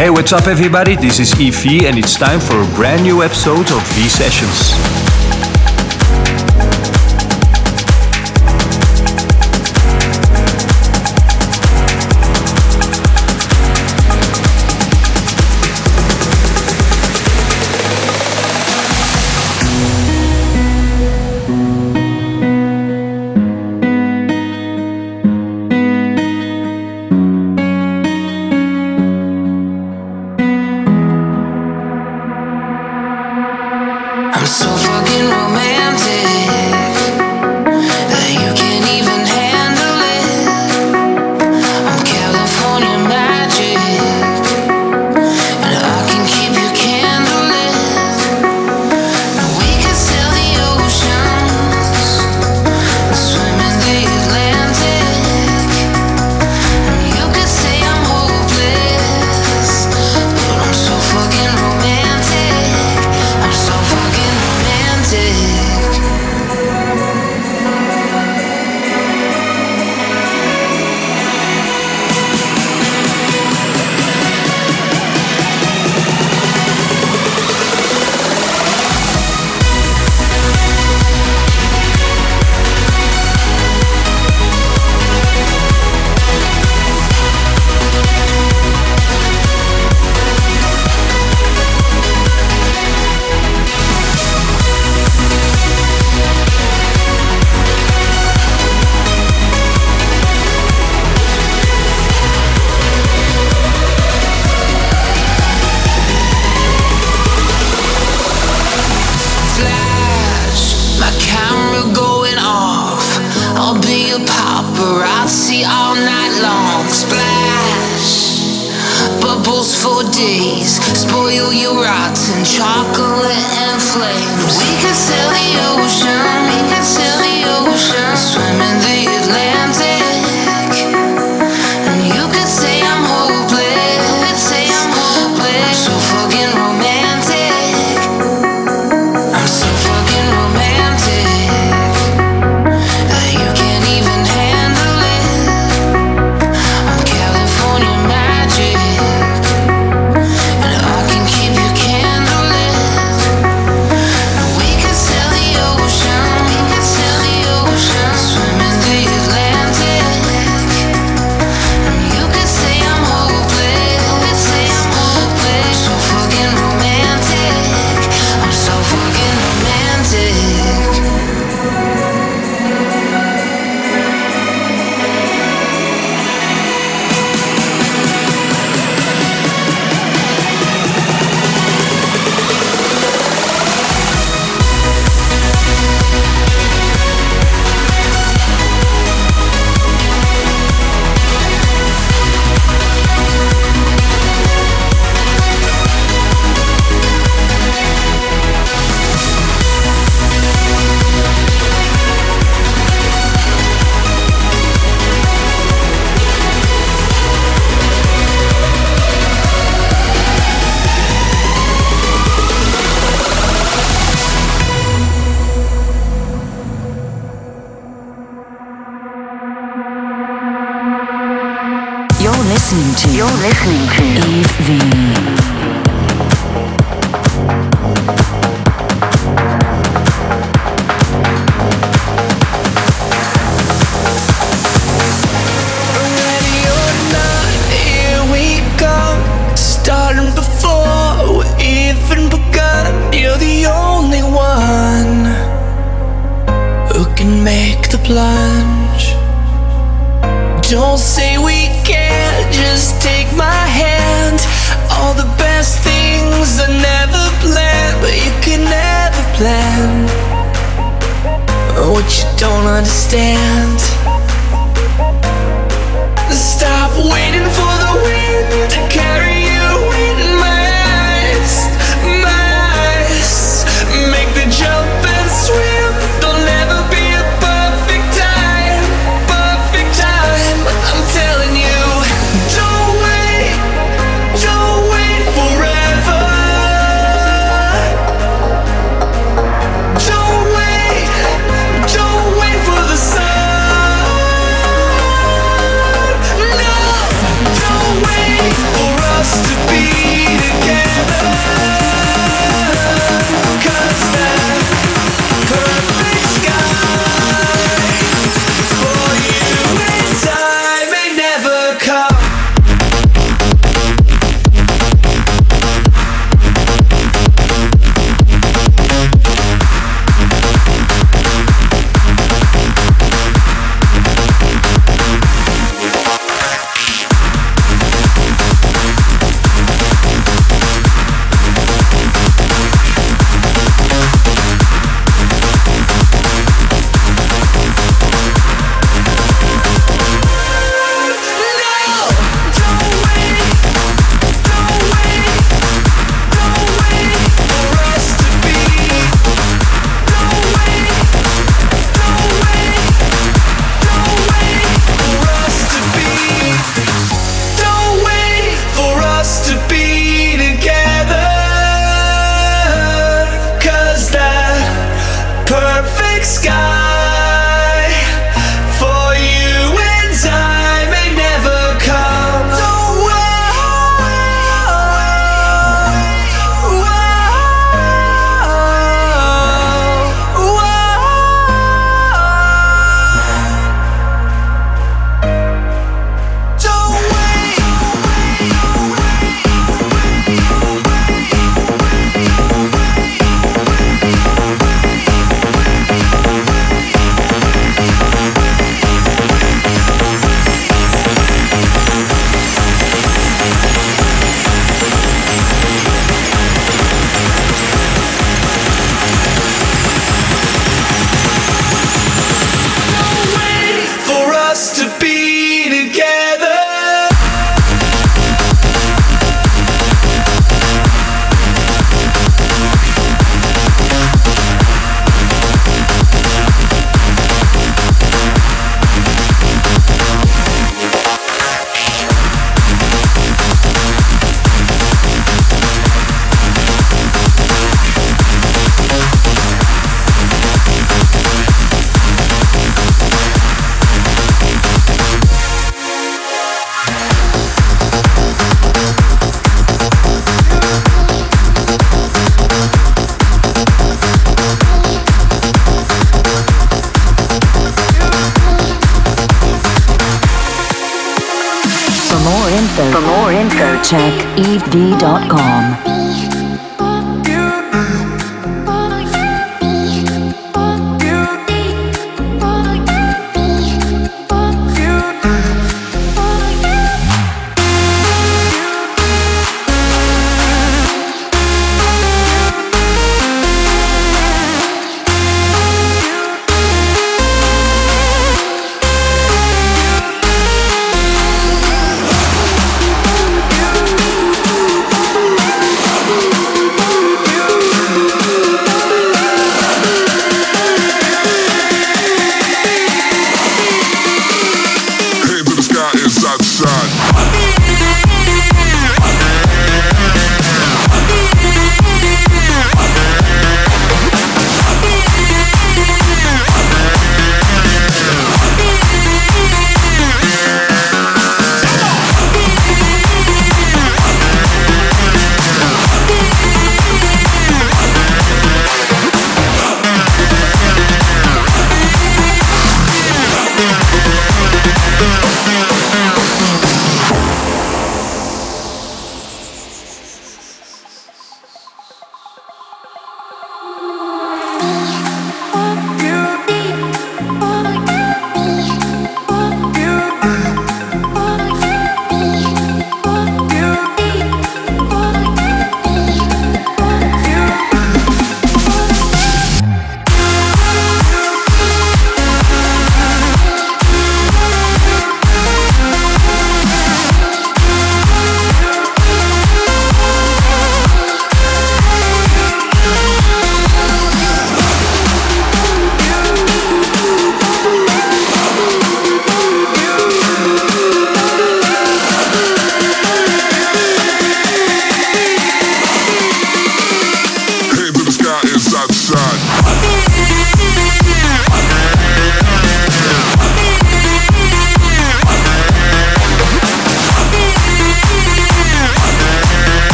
Hey, what's up, everybody? This is EV, and it's time for a brand new episode of V Sessions. Check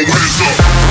your hands up.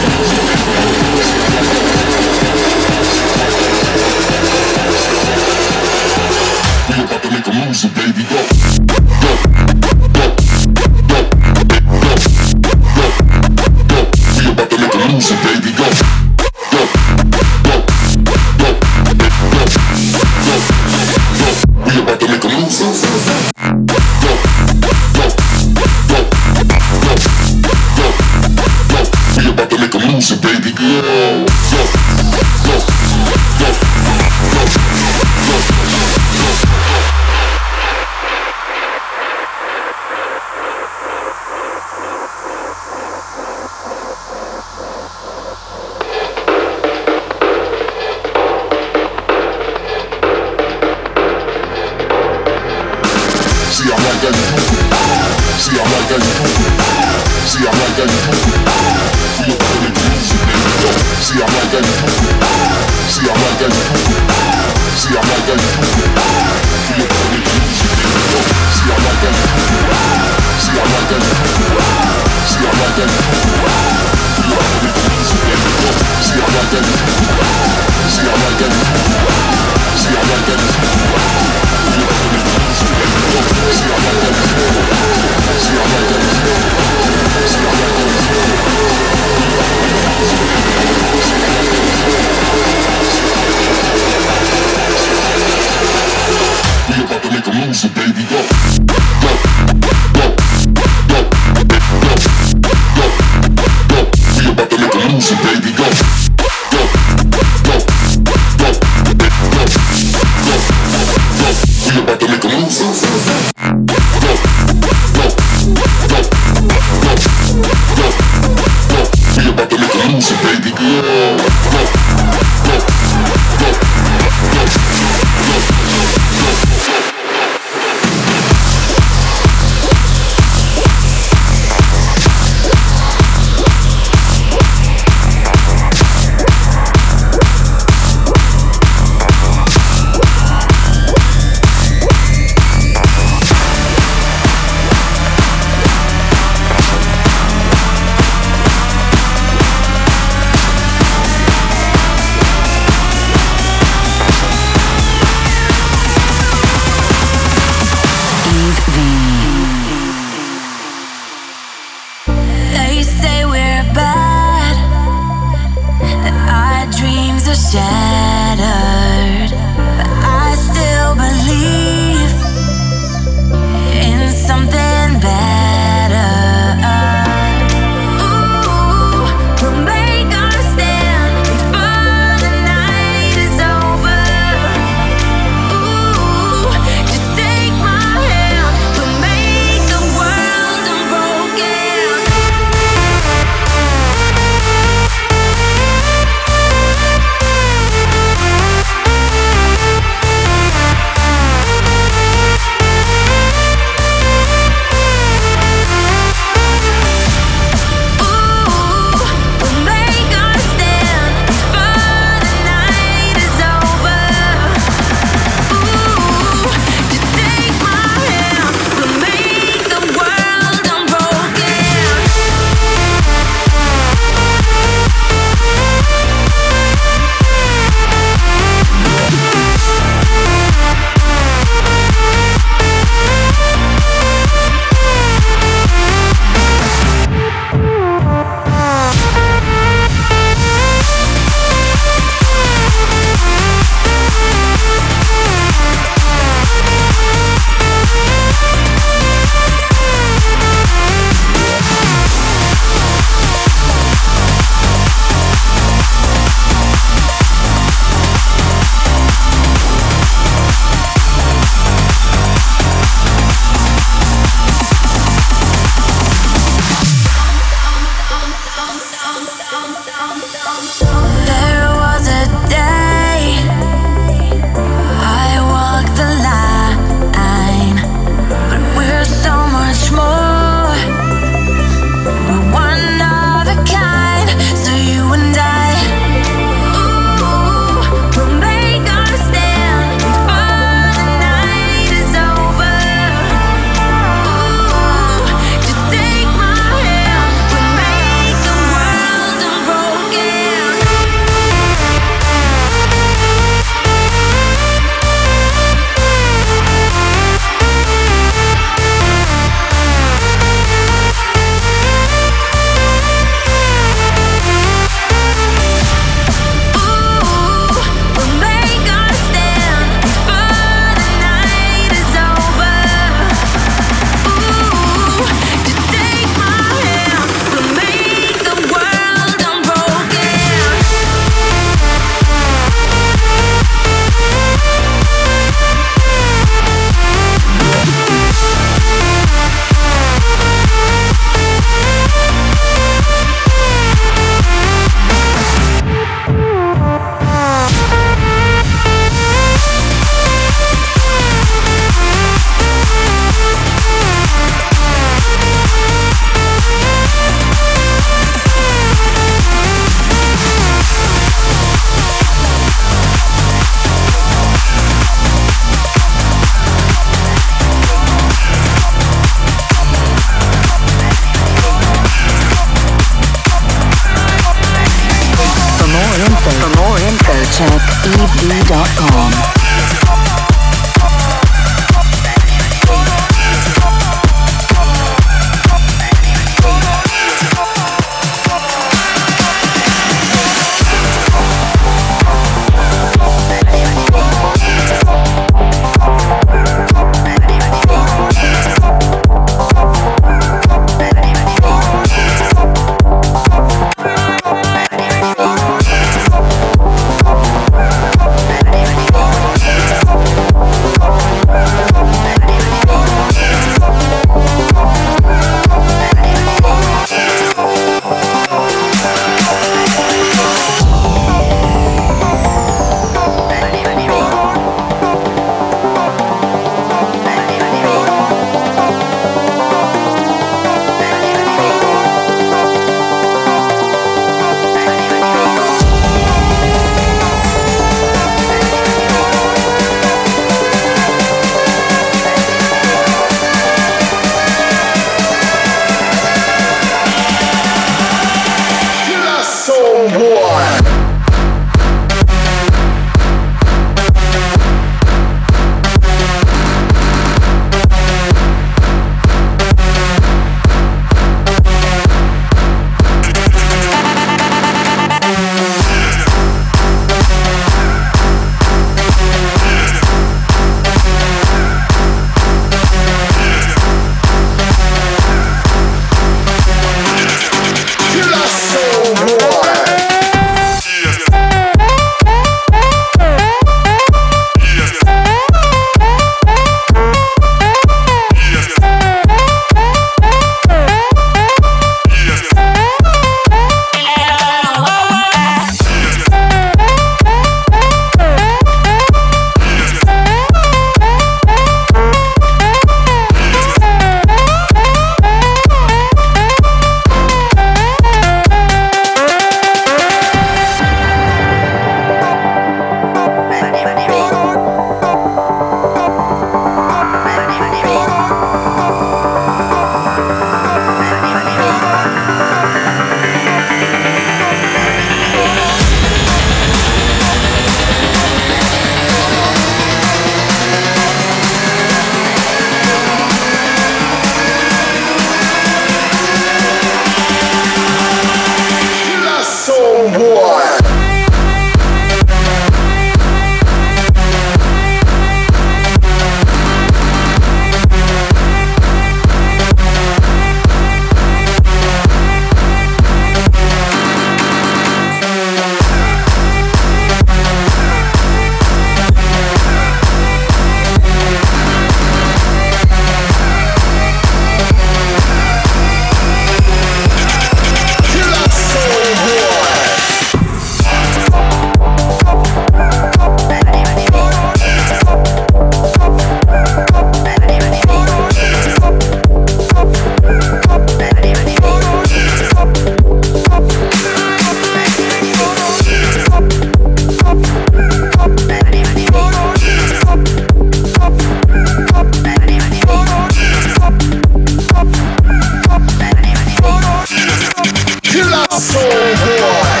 Soul Boy.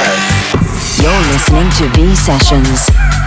You're listening to V Sessions.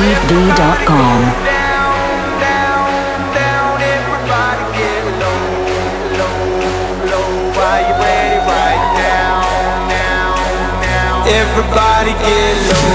Check ev.com. Everybody get low,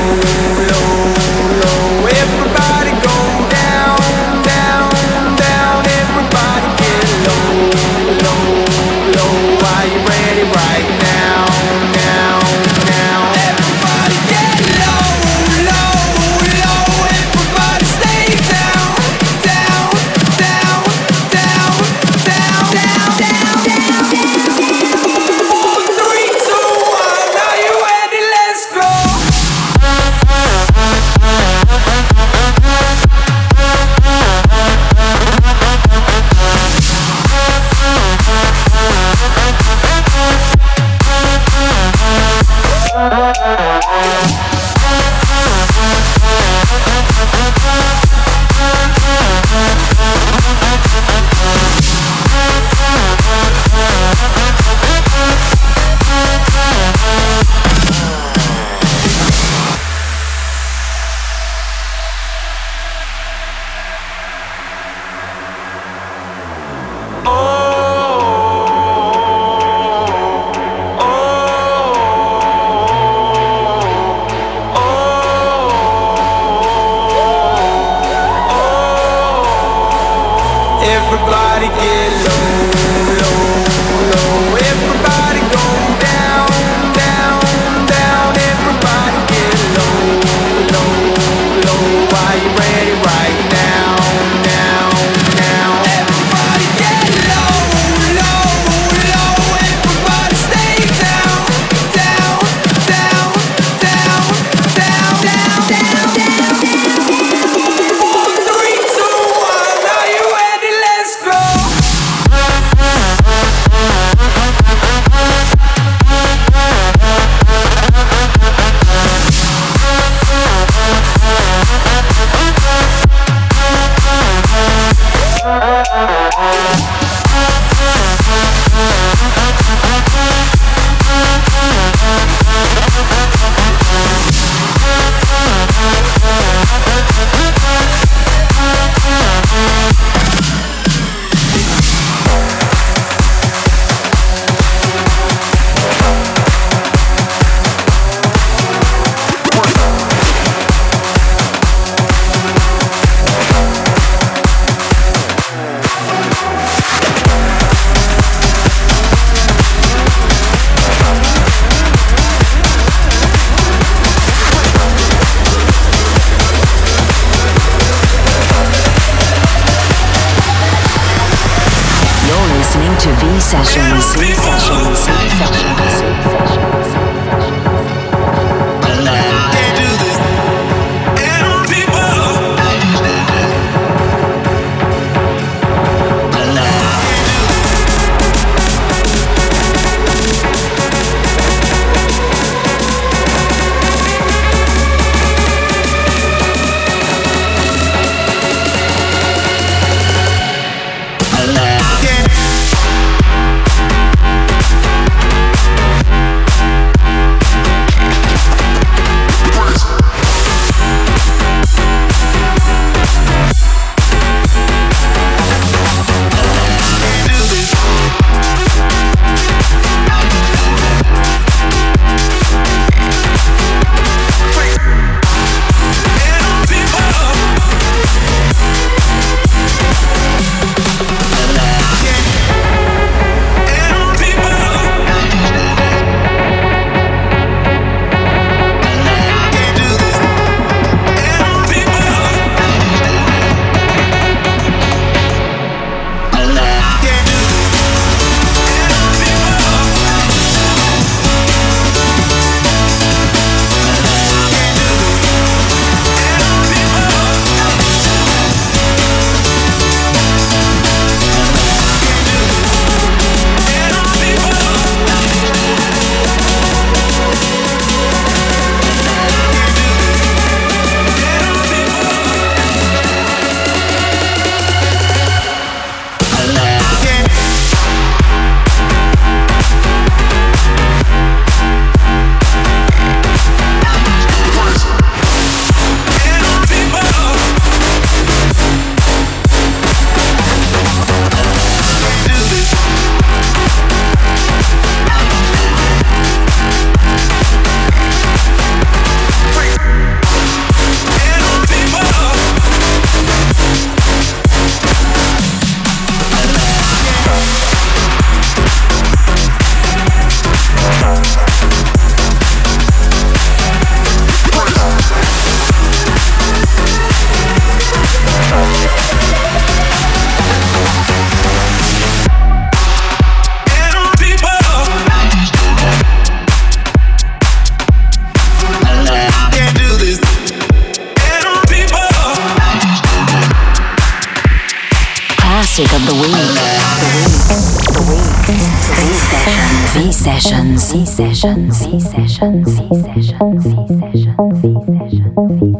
V sessions. V sessions. V sessions. V sessions. V sessions. C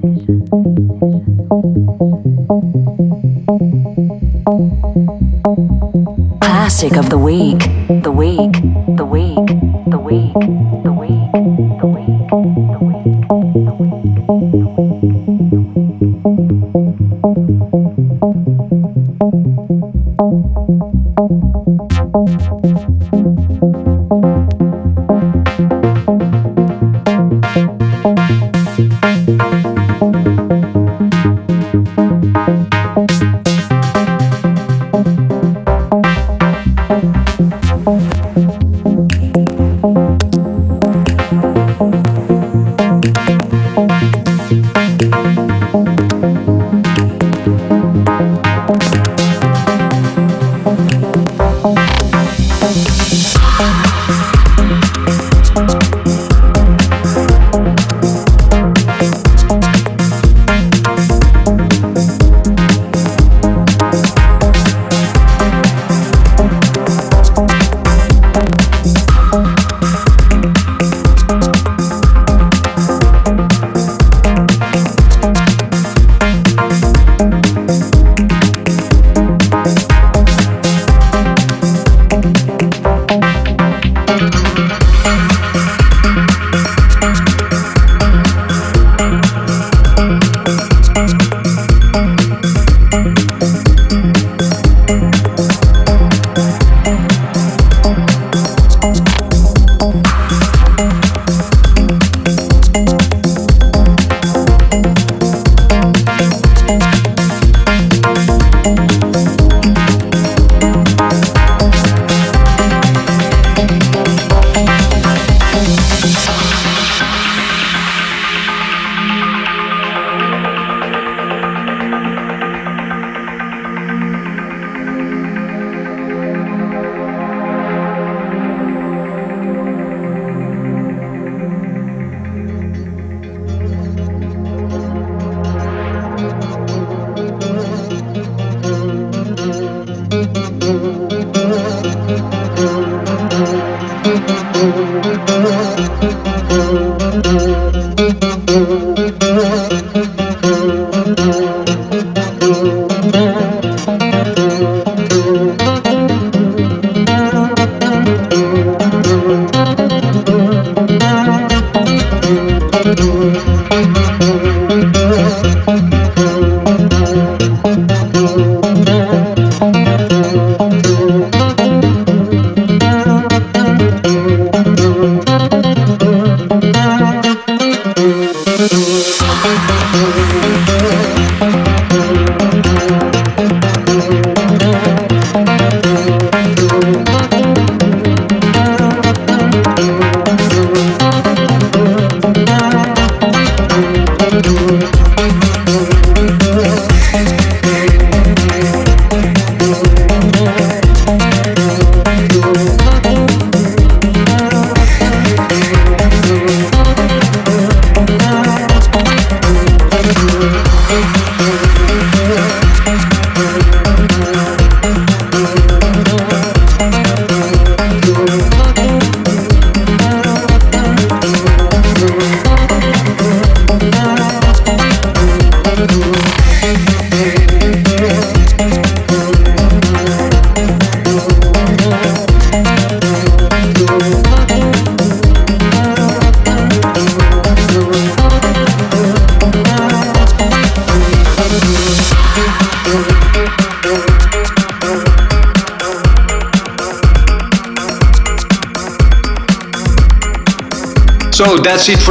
sessions. Classic of the week. The week. The week. The week. The week. The week. The week. The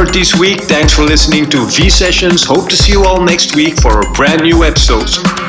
for this week. Thanks for listening to V Sessions. Hope to see you all next week for a brand new episode.